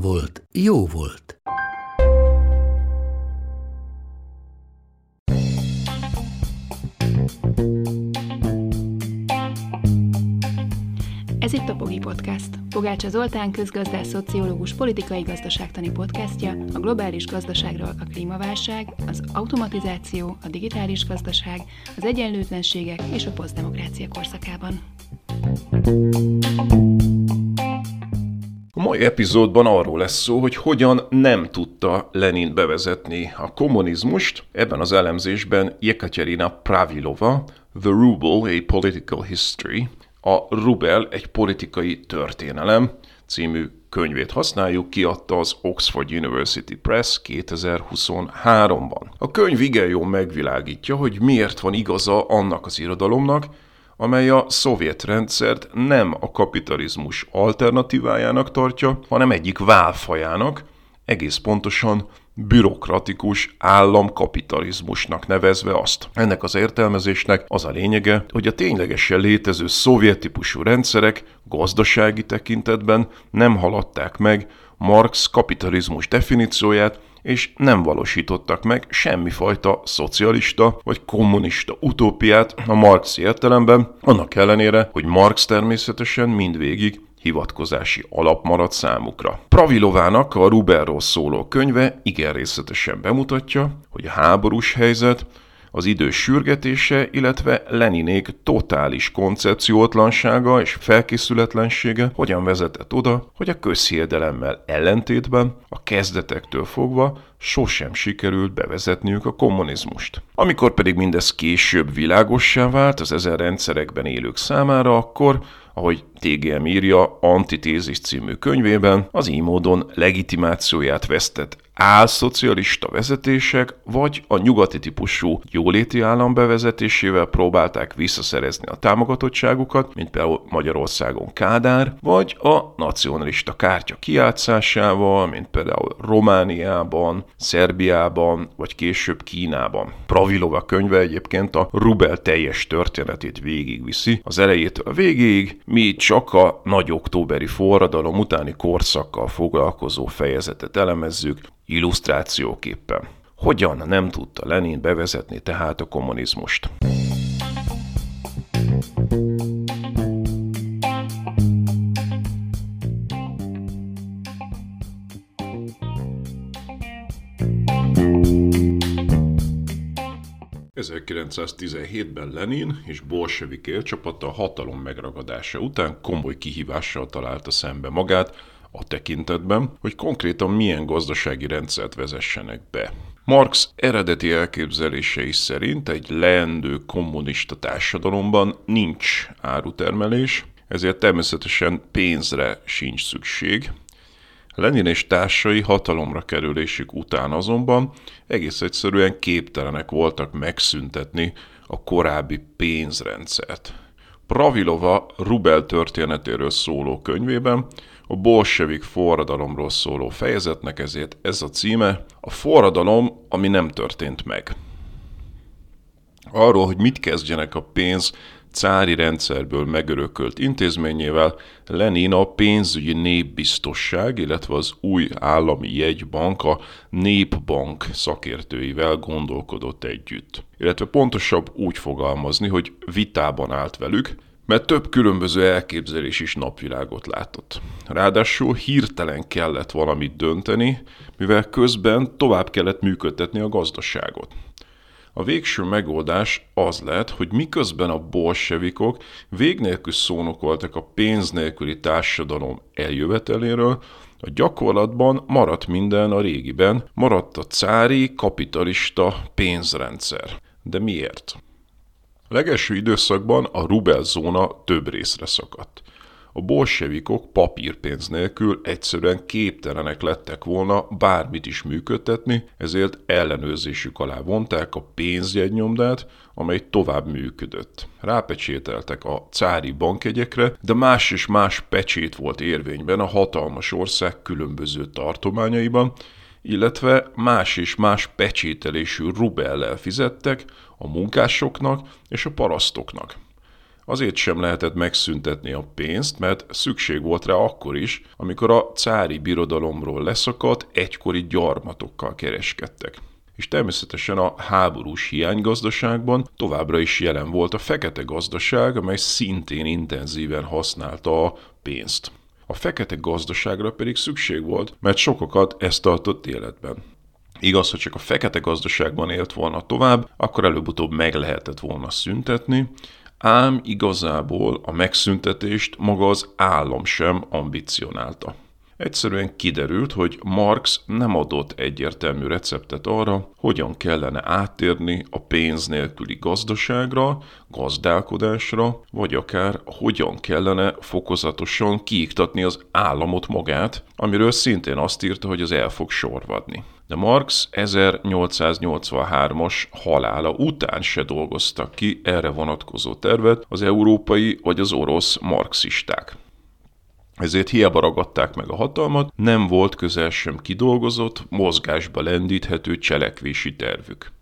volt, jó volt. Ez itt a Pogi Podcast. Pogácsa Zoltán közgazdás, szociológus, politikai gazdaságtani podcastja a globális gazdaságról a klímaválság, az automatizáció, a digitális gazdaság, az egyenlőtlenségek és a posztdemokrácia korszakában. A mai epizódban arról lesz szó, hogy hogyan nem tudta Lenin bevezetni a kommunizmust. Ebben az elemzésben Jekaterina Pravilova, The Ruble, a Political History, a Rubel egy politikai történelem című könyvét használjuk, kiadta az Oxford University Press 2023-ban. A könyv igen jól megvilágítja, hogy miért van igaza annak az irodalomnak, amely a szovjet rendszert nem a kapitalizmus alternatívájának tartja, hanem egyik válfajának, egész pontosan bürokratikus államkapitalizmusnak nevezve azt. Ennek az értelmezésnek az a lényege, hogy a ténylegesen létező szovjet típusú rendszerek gazdasági tekintetben nem haladták meg Marx kapitalizmus definícióját, és nem valósítottak meg semmifajta szocialista vagy kommunista utópiát a Marx értelemben, annak ellenére, hogy Marx természetesen mindvégig hivatkozási alap maradt számukra. Pravilovának a Ruberról szóló könyve igen részletesen bemutatja, hogy a háborús helyzet, az idő sürgetése, illetve Leninék totális koncepciótlansága és felkészületlensége hogyan vezetett oda, hogy a közhiedelemmel ellentétben a kezdetektől fogva sosem sikerült bevezetniük a kommunizmust. Amikor pedig mindez később világossá vált az ezen rendszerekben élők számára, akkor ahogy TGM írja Antitézis című könyvében, az így módon legitimációját vesztett álszocialista vezetések vagy a nyugati típusú jóléti állam bevezetésével próbálták visszaszerezni a támogatottságukat, mint például Magyarországon Kádár, vagy a nacionalista kártya kiátszásával, mint például Romániában, Szerbiában, vagy később Kínában. Pravilova könyve egyébként a Rubel teljes történetét végigviszi, az elejétől a végéig, mi csak a nagy októberi forradalom utáni korszakkal foglalkozó fejezetet elemezzük, illusztrációképpen. Hogyan nem tudta Lenin bevezetni tehát a kommunizmust? 1917-ben Lenin és bolsevik élcsapata hatalom megragadása után komoly kihívással találta szembe magát a tekintetben, hogy konkrétan milyen gazdasági rendszert vezessenek be. Marx eredeti elképzelései szerint egy leendő kommunista társadalomban nincs árutermelés, ezért természetesen pénzre sincs szükség, Lenin és társai hatalomra kerülésük után azonban egész egyszerűen képtelenek voltak megszüntetni a korábbi pénzrendszert. Pravilova Rubel történetéről szóló könyvében a bolsevik forradalomról szóló fejezetnek ezért ez a címe, a forradalom, ami nem történt meg. Arról, hogy mit kezdjenek a pénz cári rendszerből megörökölt intézményével Lenin a pénzügyi népbiztosság, illetve az új állami jegybank, a népbank szakértőivel gondolkodott együtt. Illetve pontosabb úgy fogalmazni, hogy vitában állt velük, mert több különböző elképzelés is napvilágot látott. Ráadásul hirtelen kellett valamit dönteni, mivel közben tovább kellett működtetni a gazdaságot. A végső megoldás az lett, hogy miközben a bolsevikok vég nélkül szónokoltak a pénz nélküli társadalom eljöveteléről, a gyakorlatban maradt minden a régiben, maradt a cári kapitalista pénzrendszer. De miért? A legelső időszakban a Rubel zóna több részre szakadt. a bolsevikok papírpénz nélkül egyszerűen képtelenek lettek volna bármit is működtetni, ezért ellenőrzésük alá vonták a pénzjegynyomdát, amely tovább működött. Rápecsételtek a cári bankjegyekre, de más és más pecsét volt érvényben a hatalmas ország különböző tartományaiban, illetve más és más pecsételésű rubellel fizettek a munkásoknak és a parasztoknak. Azért sem lehetett megszüntetni a pénzt, mert szükség volt rá akkor is, amikor a cári birodalomról leszakadt egykori gyarmatokkal kereskedtek. És természetesen a háborús hiánygazdaságban továbbra is jelen volt a fekete gazdaság, amely szintén intenzíven használta a pénzt. A fekete gazdaságra pedig szükség volt, mert sokakat ez tartott életben. Igaz, hogy csak a fekete gazdaságban élt volna tovább, akkor előbb-utóbb meg lehetett volna szüntetni, ám igazából a megszüntetést maga az állam sem ambicionálta. Egyszerűen kiderült, hogy Marx nem adott egyértelmű receptet arra, hogyan kellene áttérni a pénz nélküli gazdaságra, gazdálkodásra, vagy akár hogyan kellene fokozatosan kiiktatni az államot magát, amiről szintén azt írta, hogy az el fog sorvadni. De Marx 1883-as halála után se dolgoztak ki erre vonatkozó tervet az európai vagy az orosz marxisták. Ezért hiába ragadták meg a hatalmat, nem volt közel sem kidolgozott, mozgásba lendíthető cselekvési tervük.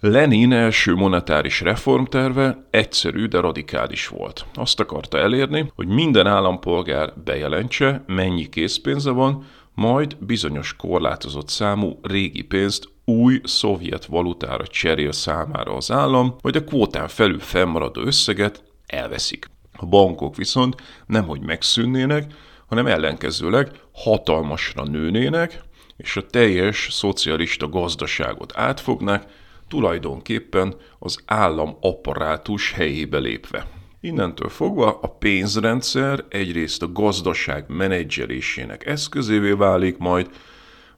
Lenin első monetáris reformterve egyszerű, de radikális volt. Azt akarta elérni, hogy minden állampolgár bejelentse, mennyi készpénze van, majd bizonyos korlátozott számú régi pénzt új szovjet valutára cserél számára az állam, vagy a kvótán felül fennmaradó összeget elveszik. A bankok viszont nemhogy megszűnnének, hanem ellenkezőleg hatalmasra nőnének, és a teljes szocialista gazdaságot átfognák, tulajdonképpen az állam apparátus helyébe lépve. Innentől fogva a pénzrendszer egyrészt a gazdaság menedzselésének eszközévé válik majd,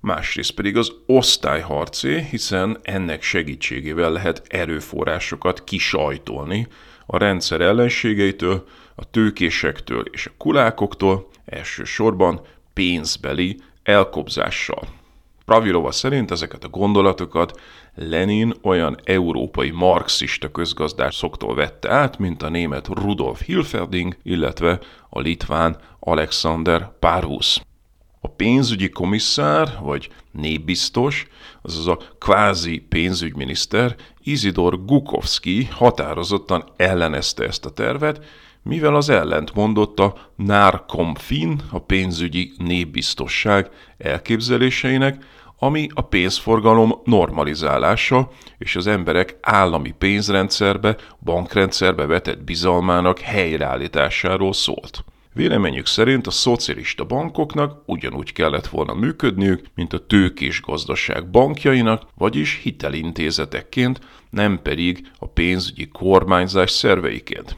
másrészt pedig az osztályharcé, hiszen ennek segítségével lehet erőforrásokat kisajtolni a rendszer ellenségeitől, a tőkésektől és a kulákoktól, elsősorban pénzbeli elkobzással. Pravilova szerint ezeket a gondolatokat Lenin olyan európai marxista közgazdászoktól vette át, mint a német Rudolf Hilferding, illetve a litván Alexander Parvus. A pénzügyi komisszár, vagy népbiztos, azaz a kvázi pénzügyminiszter Izidor Gukovski határozottan ellenezte ezt a tervet, mivel az ellent mondott a Narkomfin, a pénzügyi népbiztosság elképzeléseinek, ami a pénzforgalom normalizálása és az emberek állami pénzrendszerbe, bankrendszerbe vetett bizalmának helyreállításáról szólt. Véleményük szerint a szocialista bankoknak ugyanúgy kellett volna működniük, mint a tőkés gazdaság bankjainak, vagyis hitelintézetekként, nem pedig a pénzügyi kormányzás szerveiként.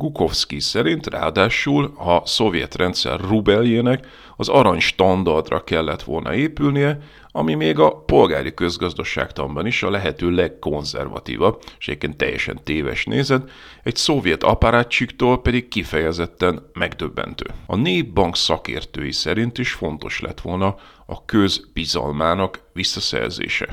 Gukovski szerint ráadásul a szovjet rendszer rubeljének az arany standardra kellett volna épülnie, ami még a polgári közgazdaságtanban is a lehető legkonzervatívabb, és egyébként teljesen téves nézet, egy szovjet aparátsiktól pedig kifejezetten megdöbbentő. A népbank szakértői szerint is fontos lett volna a közbizalmának visszaszerzése.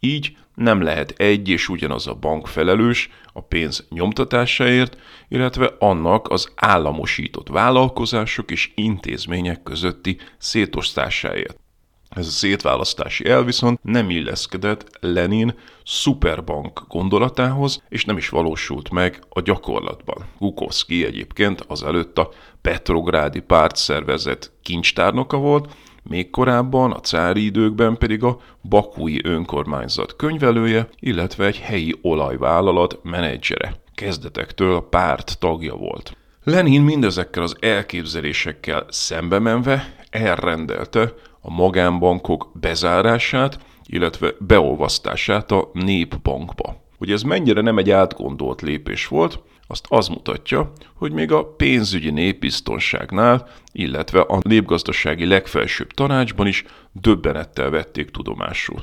Így nem lehet egy és ugyanaz a bank felelős a pénz nyomtatásáért, illetve annak az államosított vállalkozások és intézmények közötti szétosztásáért. Ez a szétválasztási el viszont nem illeszkedett Lenin szuperbank gondolatához, és nem is valósult meg a gyakorlatban. Gukovszki egyébként azelőtt a Petrográdi pártszervezet kincstárnoka volt, még korábban, a cári időkben pedig a Bakúi önkormányzat könyvelője, illetve egy helyi olajvállalat menedzsere. Kezdetektől a párt tagja volt. Lenin mindezekkel az elképzelésekkel szembe menve elrendelte a magánbankok bezárását, illetve beolvasztását a népbankba. Hogy ez mennyire nem egy átgondolt lépés volt, azt az mutatja, hogy még a pénzügyi népbiztonságnál, illetve a népgazdasági legfelsőbb tanácsban is döbbenettel vették tudomásul.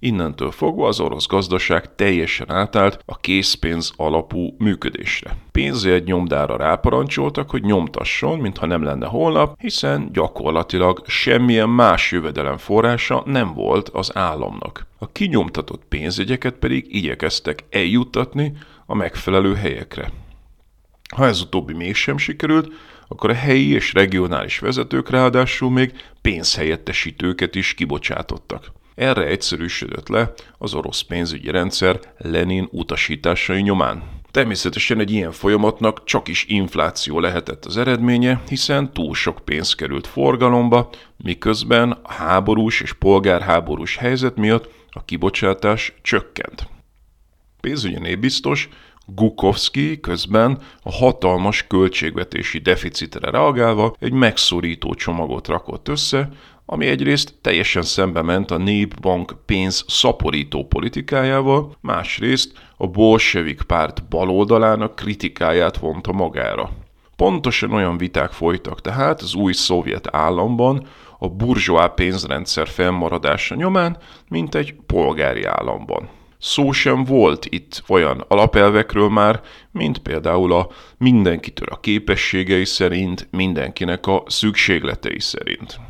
Innentől fogva az orosz gazdaság teljesen átállt a készpénz alapú működésre. Pénzért nyomdára ráparancsoltak, hogy nyomtasson, mintha nem lenne holnap, hiszen gyakorlatilag semmilyen más jövedelem forrása nem volt az államnak. A kinyomtatott pénzjegyeket pedig igyekeztek eljuttatni a megfelelő helyekre. Ha ez utóbbi mégsem sikerült, akkor a helyi és regionális vezetők ráadásul még pénzhelyettesítőket is kibocsátottak. Erre egyszerűsödött le az orosz pénzügyi rendszer Lenin utasításai nyomán. Természetesen egy ilyen folyamatnak csak is infláció lehetett az eredménye, hiszen túl sok pénz került forgalomba, miközben a háborús és polgárháborús helyzet miatt a kibocsátás csökkent. Pénzügyi népbiztos Gukovsky közben a hatalmas költségvetési deficitre reagálva egy megszorító csomagot rakott össze, ami egyrészt teljesen szembe ment a népbank pénz szaporító politikájával, másrészt a bolsevik párt baloldalának kritikáját vonta magára. Pontosan olyan viták folytak tehát az új szovjet államban a burzsóá pénzrendszer fennmaradása nyomán, mint egy polgári államban. Szó sem volt itt olyan alapelvekről már, mint például a mindenkitől a képességei szerint, mindenkinek a szükségletei szerint.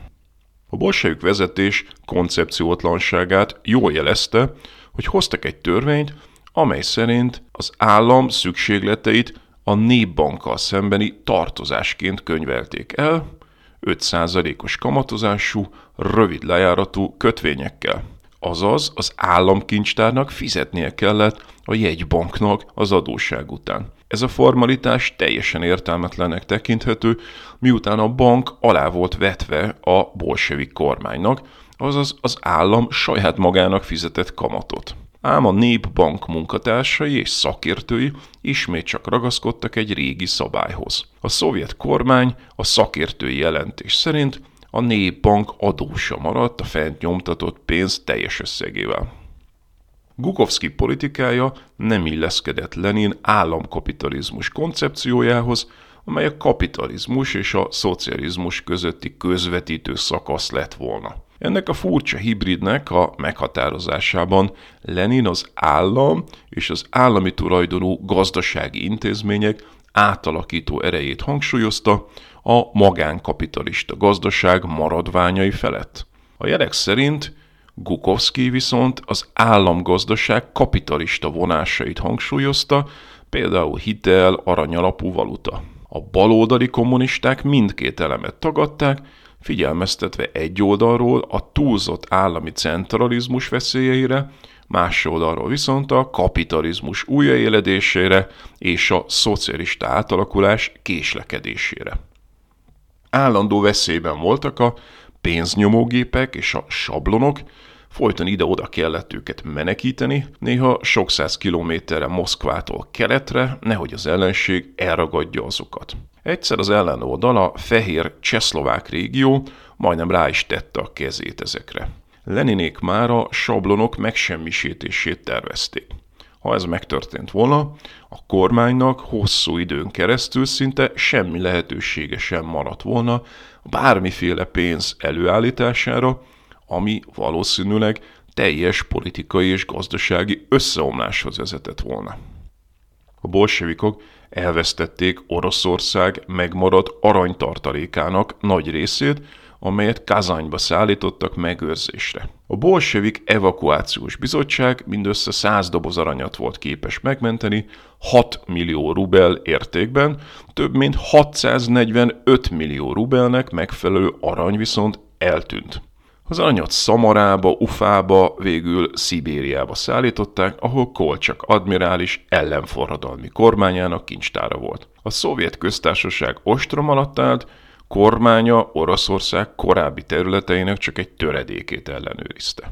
A bolsevik vezetés koncepciótlanságát jól jelezte, hogy hoztak egy törvényt, amely szerint az állam szükségleteit a népbankkal szembeni tartozásként könyvelték el, 5%-os kamatozású, rövid lejáratú kötvényekkel. Azaz az államkincstárnak fizetnie kellett a jegybanknak az adóság után. Ez a formalitás teljesen értelmetlenek tekinthető, miután a bank alá volt vetve a bolsevik kormánynak, azaz az állam saját magának fizetett kamatot. Ám a népbank munkatársai és szakértői ismét csak ragaszkodtak egy régi szabályhoz. A szovjet kormány a szakértői jelentés szerint a népbank adósa maradt a fent nyomtatott pénz teljes összegével. Gukovsky politikája nem illeszkedett Lenin államkapitalizmus koncepciójához, amely a kapitalizmus és a szocializmus közötti közvetítő szakasz lett volna. Ennek a furcsa hibridnek a meghatározásában Lenin az állam és az állami tulajdonú gazdasági intézmények átalakító erejét hangsúlyozta a magánkapitalista gazdaság maradványai felett. A jelek szerint Gukovsky viszont az államgazdaság kapitalista vonásait hangsúlyozta, például hitel, aranyalapú valuta. A baloldali kommunisták mindkét elemet tagadták, figyelmeztetve egy oldalról a túlzott állami centralizmus veszélyeire, más oldalról viszont a kapitalizmus újraéledésére és a szocialista átalakulás késlekedésére. Állandó veszélyben voltak a pénznyomógépek és a sablonok, folyton ide-oda kellett őket menekíteni, néha sok száz kilométerre Moszkvától keletre, nehogy az ellenség elragadja azokat. Egyszer az ellenoldal, a fehér csehszlovák régió majdnem rá is tette a kezét ezekre. Leninék már a sablonok megsemmisítését tervezték. Ha ez megtörtént volna, a kormánynak hosszú időn keresztül szinte semmi lehetősége sem maradt volna bármiféle pénz előállítására, ami valószínűleg teljes politikai és gazdasági összeomláshoz vezetett volna. A bolsevikok elvesztették Oroszország megmaradt aranytartalékának nagy részét, amelyet Kazányba szállítottak megőrzésre. A bolsevik evakuációs bizottság mindössze 100 doboz aranyat volt képes megmenteni, 6 millió rubel értékben, több mint 645 millió rubelnek megfelelő arany viszont eltűnt. Az aranyat Szamarába, Ufába, végül Szibériába szállították, ahol Kolcsak admirális ellenforradalmi kormányának kincstára volt. A szovjet köztársaság ostrom alatt állt, kormánya Oroszország korábbi területeinek csak egy töredékét ellenőrizte.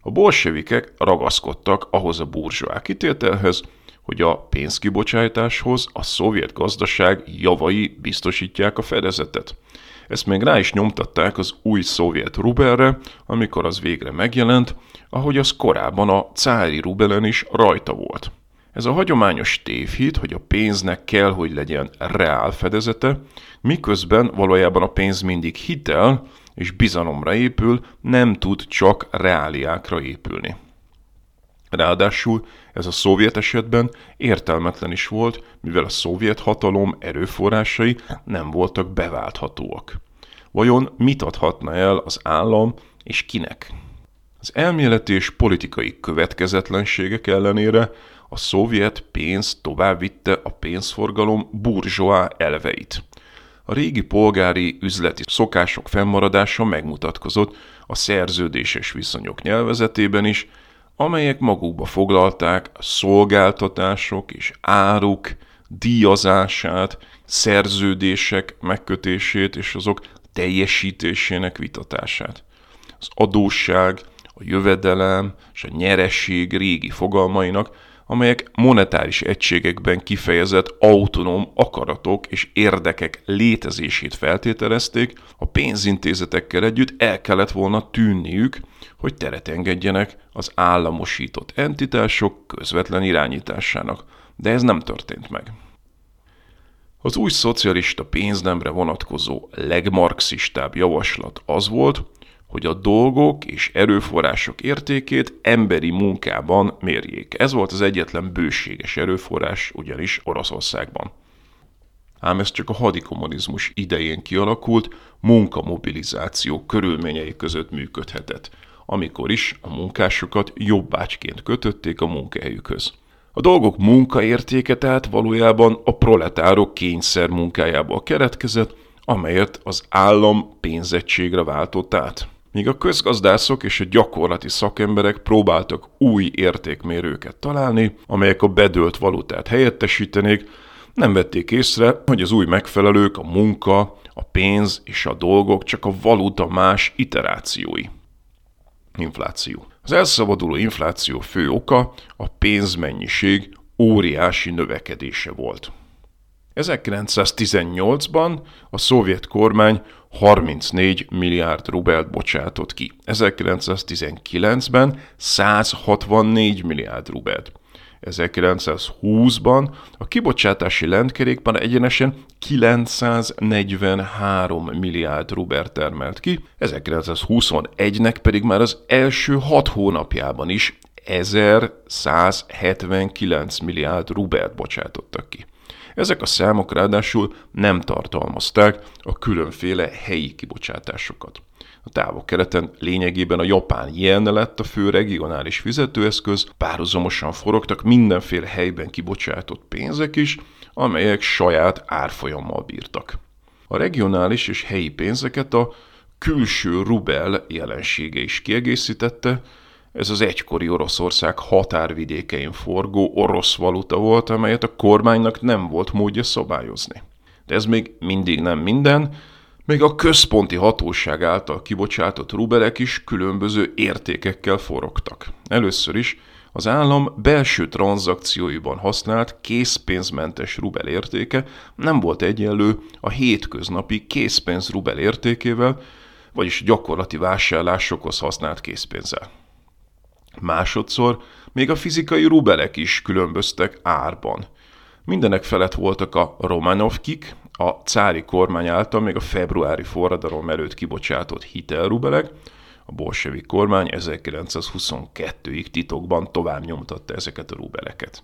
A bolsevikek ragaszkodtak ahhoz a burzsóá kitételhez, hogy a pénzkibocsátáshoz a szovjet gazdaság javai biztosítják a fedezetet. Ezt még rá is nyomtatták az új szovjet rubelre, amikor az végre megjelent, ahogy az korábban a cári rubelen is rajta volt. Ez a hagyományos tévhit, hogy a pénznek kell, hogy legyen reál fedezete, miközben valójában a pénz mindig hitel és bizalomra épül, nem tud csak reáliákra épülni. Ráadásul ez a szovjet esetben értelmetlen is volt, mivel a szovjet hatalom erőforrásai nem voltak beválthatóak. Vajon mit adhatna el az állam és kinek? Az elméleti és politikai következetlenségek ellenére a szovjet pénz továbbvitte a pénzforgalom burzsóá elveit. A régi polgári üzleti szokások fennmaradása megmutatkozott a szerződéses viszonyok nyelvezetében is, amelyek magukba foglalták szolgáltatások és áruk díjazását, szerződések megkötését és azok teljesítésének vitatását. Az adósság, a jövedelem és a nyereség régi fogalmainak, amelyek monetáris egységekben kifejezett autonóm akaratok és érdekek létezését feltételezték, a pénzintézetekkel együtt el kellett volna tűnniük, hogy teret engedjenek az államosított entitások közvetlen irányításának. De ez nem történt meg. Az új szocialista pénznemre vonatkozó legmarxistább javaslat az volt, hogy a dolgok és erőforrások értékét emberi munkában mérjék. Ez volt az egyetlen bőséges erőforrás ugyanis Oroszországban. Ám ez csak a hadikommunizmus idején kialakult munkamobilizáció körülményei között működhetett, amikor is a munkásokat jobbácsként kötötték a munkahelyükhöz. A dolgok munkaértéke tehát valójában a proletárok kényszer munkájából keretkezett, amelyet az állam pénzettségre váltott át. Míg a közgazdászok és a gyakorlati szakemberek próbáltak új értékmérőket találni, amelyek a bedőlt valutát helyettesítenék, nem vették észre, hogy az új megfelelők a munka, a pénz és a dolgok csak a valuta más iterációi. Infláció. Az elszabaduló infláció fő oka a pénzmennyiség óriási növekedése volt. 1918-ban a szovjet kormány 34 milliárd rubelt bocsátott ki. 1919-ben 164 milliárd rubelt. 1920-ban a kibocsátási lentkerékben egyenesen 943 milliárd rubert termelt ki, 1921-nek pedig már az első hat hónapjában is 1179 milliárd rubert bocsátottak ki. Ezek a számok ráadásul nem tartalmazták a különféle helyi kibocsátásokat. A távok-keleten lényegében a japán yen lett a fő regionális fizetőeszköz, párhuzamosan forogtak mindenféle helyben kibocsátott pénzek is, amelyek saját árfolyammal bírtak. A regionális és helyi pénzeket a külső rubel jelensége is kiegészítette, ez az egykori Oroszország határvidékein forgó orosz valuta volt, amelyet a kormánynak nem volt módja szabályozni. De ez még mindig nem minden, még a központi hatóság által kibocsátott rubelek is különböző értékekkel forogtak. Először is az állam belső tranzakcióiban használt készpénzmentes rubel értéke nem volt egyenlő a hétköznapi készpénz rubel értékével, vagyis gyakorlati vásárlásokhoz használt készpénzzel. Másodszor még a fizikai rubelek is különböztek árban. Mindenek felett voltak a Romanovkik, a cári kormány által még a februári forradalom előtt kibocsátott hitelrubelek, a bolsevik kormány 1922-ig titokban tovább nyomtatta ezeket a rubeleket.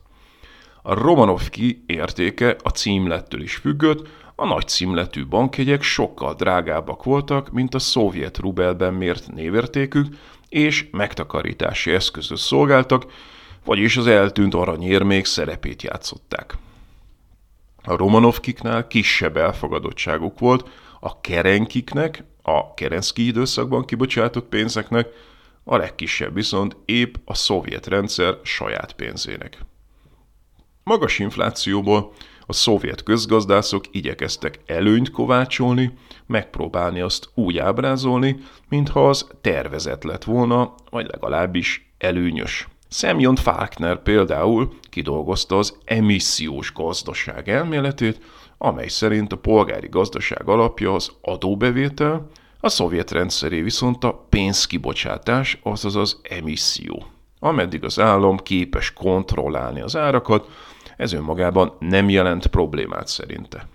A Romanovki értéke a címlettől is függött, a nagy címletű bankjegyek sokkal drágábbak voltak, mint a szovjet rubelben mért névértékük, és megtakarítási eszközös szolgáltak, vagyis az eltűnt aranyérmék szerepét játszották. A Romanovkiknál kisebb elfogadottságuk volt, a kerenkiknek, a kerenszki időszakban kibocsátott pénzeknek, a legkisebb viszont épp a szovjet rendszer saját pénzének. Magas inflációból a szovjet közgazdászok igyekeztek előnyt kovácsolni, megpróbálni azt úgy ábrázolni, mintha az tervezett lett volna, vagy legalábbis előnyös. Semyon Falkner például kidolgozta az emissziós gazdaság elméletét, amely szerint a polgári gazdaság alapja az adóbevétel, a szovjet rendszeré viszont a pénzkibocsátás, azaz az emisszió. Ameddig az állam képes kontrollálni az árakat, ez önmagában nem jelent problémát szerinte.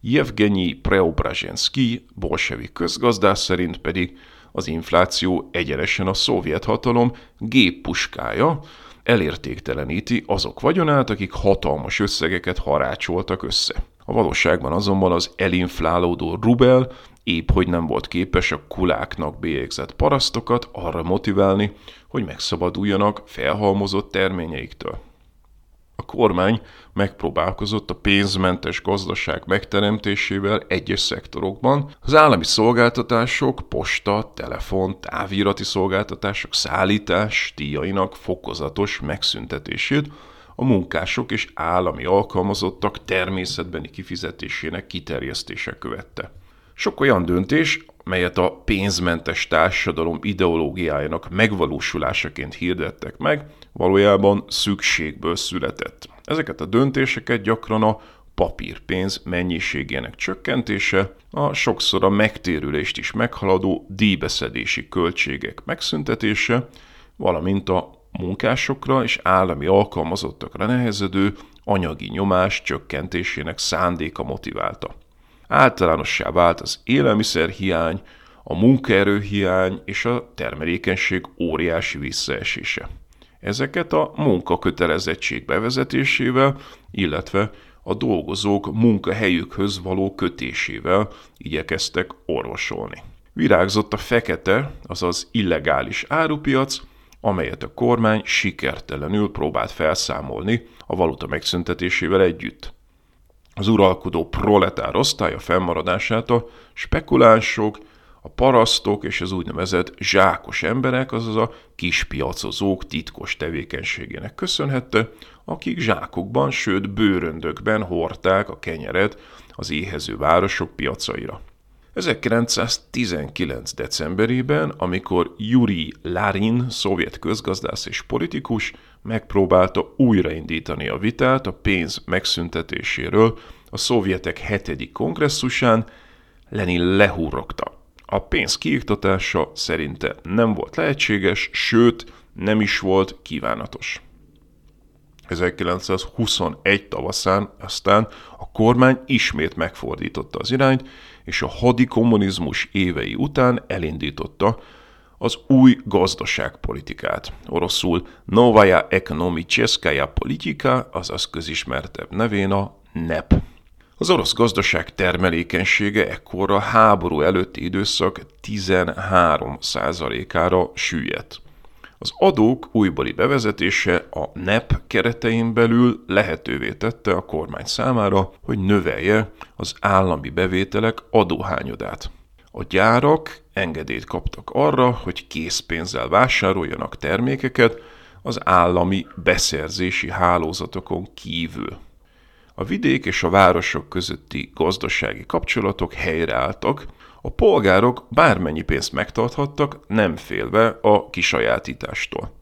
Yevgenyi Preobrazhensky, bolsevik közgazdás szerint pedig az infláció egyenesen a szovjet hatalom géppuskája, elértékteleníti azok vagyonát, akik hatalmas összegeket harácsoltak össze. A valóságban azonban az elinflálódó rubel épp hogy nem volt képes a kuláknak bélyegzett parasztokat arra motiválni, hogy megszabaduljanak felhalmozott terményeiktől. A kormány megpróbálkozott a pénzmentes gazdaság megteremtésével egyes szektorokban, az állami szolgáltatások, posta, telefon, távirati szolgáltatások szállítás díjainak fokozatos megszüntetését, a munkások és állami alkalmazottak természetbeni kifizetésének kiterjesztése követte. Sok olyan döntés, melyet a pénzmentes társadalom ideológiájának megvalósulásaként hirdettek meg, valójában szükségből született. Ezeket a döntéseket gyakran a papírpénz mennyiségének csökkentése, a sokszor a megtérülést is meghaladó díjbeszedési költségek megszüntetése, valamint a munkásokra és állami alkalmazottakra nehezedő anyagi nyomás csökkentésének szándéka motiválta. Általánossá vált az élelmiszerhiány, a munkaerőhiány és a termelékenység óriási visszaesése. Ezeket a munkakötelezettség bevezetésével, illetve a dolgozók munkahelyükhöz való kötésével igyekeztek orvosolni. Virágzott a fekete, azaz illegális árupiac, amelyet a kormány sikertelenül próbált felszámolni a valuta megszüntetésével együtt. Az uralkodó proletár osztálya fennmaradását a spekulánsok, a parasztok és az úgynevezett zsákos emberek, azaz a kispiacozók titkos tevékenységének köszönhette, akik zsákokban, sőt bőröndökben hordták a kenyeret az éhező városok piacaira. 1919. decemberében, amikor Yuri Larin, szovjet közgazdász és politikus, megpróbálta újraindítani a vitát a pénz megszüntetéséről a szovjetek hetedik kongresszusán, Lenin lehúrogta. A pénz kiiktatása szerinte nem volt lehetséges, sőt, nem is volt kívánatos. 1921 tavaszán aztán a kormány ismét megfordította az irányt, és a hadi kommunizmus évei után elindította az új gazdaságpolitikát. Oroszul Novaya Ekonomicheskaya Politika, azaz közismertebb nevén a NEP. Az orosz gazdaság termelékenysége ekkor a háború előtti időszak 13%-ára süllyedt. Az adók újbeli bevezetése a NEP keretein belül lehetővé tette a kormány számára, hogy növelje az állami bevételek adóhányodát. A gyárak engedélyt kaptak arra, hogy készpénzzel vásároljanak termékeket az állami beszerzési hálózatokon kívül. A vidék és a városok közötti gazdasági kapcsolatok helyreálltak, a polgárok bármennyi pénzt megtarthattak, nem félve a kisajátítástól.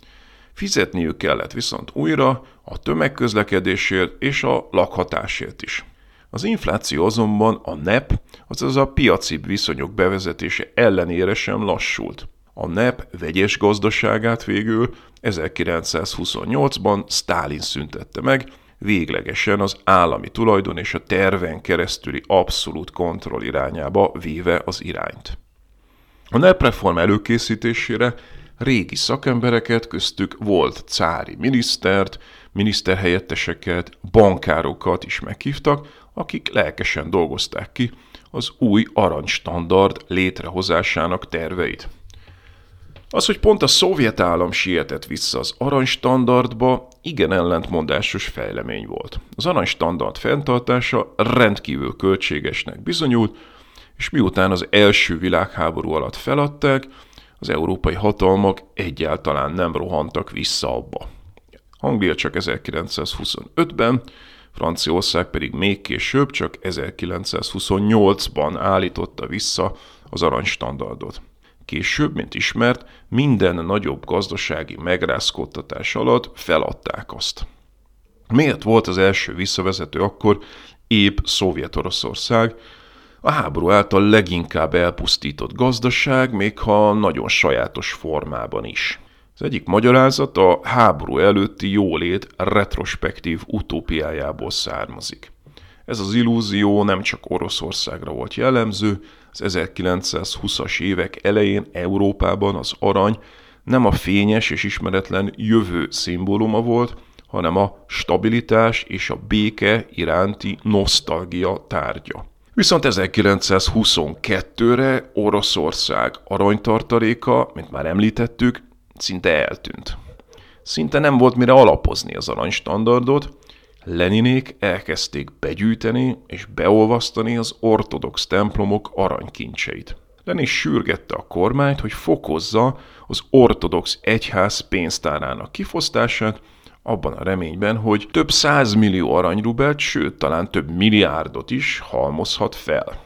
Fizetniük kellett viszont újra a tömegközlekedésért és a lakhatásért is. Az infláció azonban a NEP, azaz a piaci viszonyok bevezetése ellenére sem lassult. A NEP vegyes gazdaságát végül 1928-ban Stalin szüntette meg, véglegesen az állami tulajdon és a terven keresztüli abszolút kontroll irányába véve az irányt. A NEP-reform előkészítésére régi szakembereket, köztük volt cári minisztert, miniszterhelyetteseket, bankárokat is meghívtak, akik lelkesen dolgozták ki az új aranystandard létrehozásának terveit. Az, hogy pont a szovjet állam sietett vissza az aranystandardba, igen ellentmondásos fejlemény volt. Az aranystandard fenntartása rendkívül költségesnek bizonyult, és miután az első világháború alatt feladták, az európai hatalmak egyáltalán nem rohantak vissza abba. Anglia csak 1925-ben, Franciaország pedig még később, csak 1928-ban állította vissza az aranystandardot. Később, mint ismert, minden nagyobb gazdasági megrázkódtatás alatt feladták azt. Miért volt az első visszavezető akkor épp Szovjet-Oroszország, a háború által leginkább elpusztított gazdaság, még ha nagyon sajátos formában is. Az egyik magyarázat a háború előtti jólét retrospektív utópiájából származik. Ez az illúzió nem csak Oroszországra volt jellemző, az 1920-as évek elején Európában az arany nem a fényes és ismeretlen jövő szimbóluma volt, hanem a stabilitás és a béke iránti nosztalgia tárgya. Viszont 1922-re Oroszország aranytartaléka, mint már említettük, szinte eltűnt. Szinte nem volt mire alapozni az aranystandardot, Leninék elkezdték begyűjteni és beolvasztani az ortodox templomok aranykincseit. Lenin sürgette a kormányt, hogy fokozza az ortodox egyház pénztárának kifosztását, abban a reményben, hogy több százmillió aranyrubelt, sőt talán több milliárdot is halmozhat fel.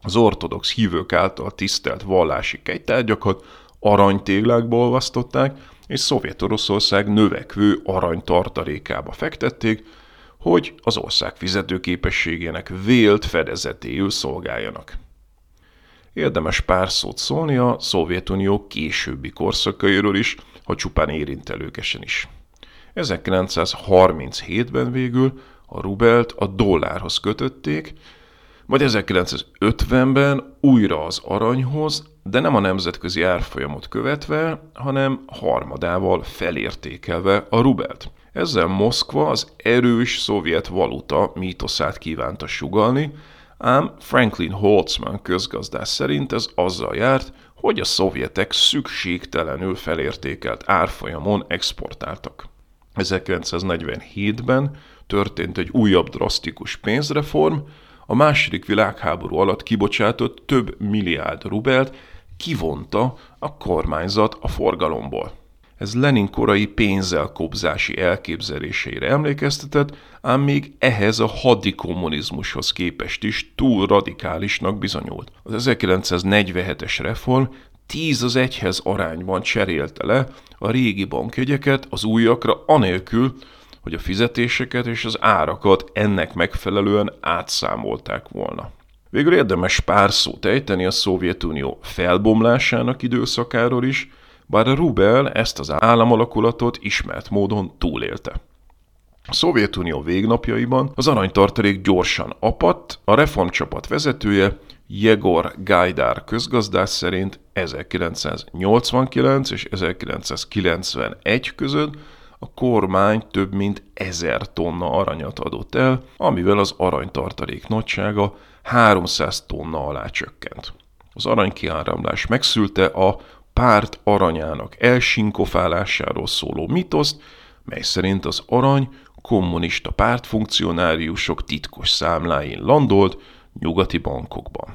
Az ortodox hívők által tisztelt vallási kegytárgyakat aranytéglákba olvasztották, és Szovjet-Oroszország növekvő aranytartalékába fektették, hogy az ország fizetőképességének vélt fedezetéül szolgáljanak. Érdemes pár szót szólni a Szovjetunió későbbi korszakairól is, ha csupán érintelőkesen is. 1937-ben végül a rubelt a dollárhoz kötötték, majd 1950-ben újra az aranyhoz, de nem a nemzetközi árfolyamot követve, hanem harmadával felértékelve a rubelt. Ezzel Moszkva az erős szovjet valuta mítoszát kívánta sugalni, ám Franklin Holtzman közgazdás szerint ez azzal járt, hogy a szovjetek szükségtelenül felértékelt árfolyamon exportáltak. 1947-ben történt egy újabb drasztikus pénzreform, a második világháború alatt kibocsátott több milliárd rubelt kivonta a kormányzat a forgalomból. Ez Lenin korai pénzelkobzási elképzeléseire emlékeztetett, ám még ehhez a hadi kommunizmushoz képest is túl radikálisnak bizonyult. Az 1947-es reform 10 az egyhez arányban cserélte le a régi bankjegyeket az újakra anélkül, hogy a fizetéseket és az árakat ennek megfelelően átszámolták volna. Végül érdemes pár szót ejteni a Szovjetunió felbomlásának időszakáról is, bár a Rubel ezt az államalakulatot ismert módon túlélte. A Szovjetunió végnapjaiban az aranytartalék gyorsan apadt, a reformcsapat vezetője Jegor Gajdár közgazdás szerint 1989 és 1991 között a kormány több mint ezer tonna aranyat adott el, amivel az aranytartalék nagysága 300 tonna alá csökkent. Az aranykiáramlás megszülte a párt aranyának elsinkofálásáról szóló mitoszt, mely szerint az arany kommunista pártfunkcionáriusok titkos számláin landolt nyugati bankokban.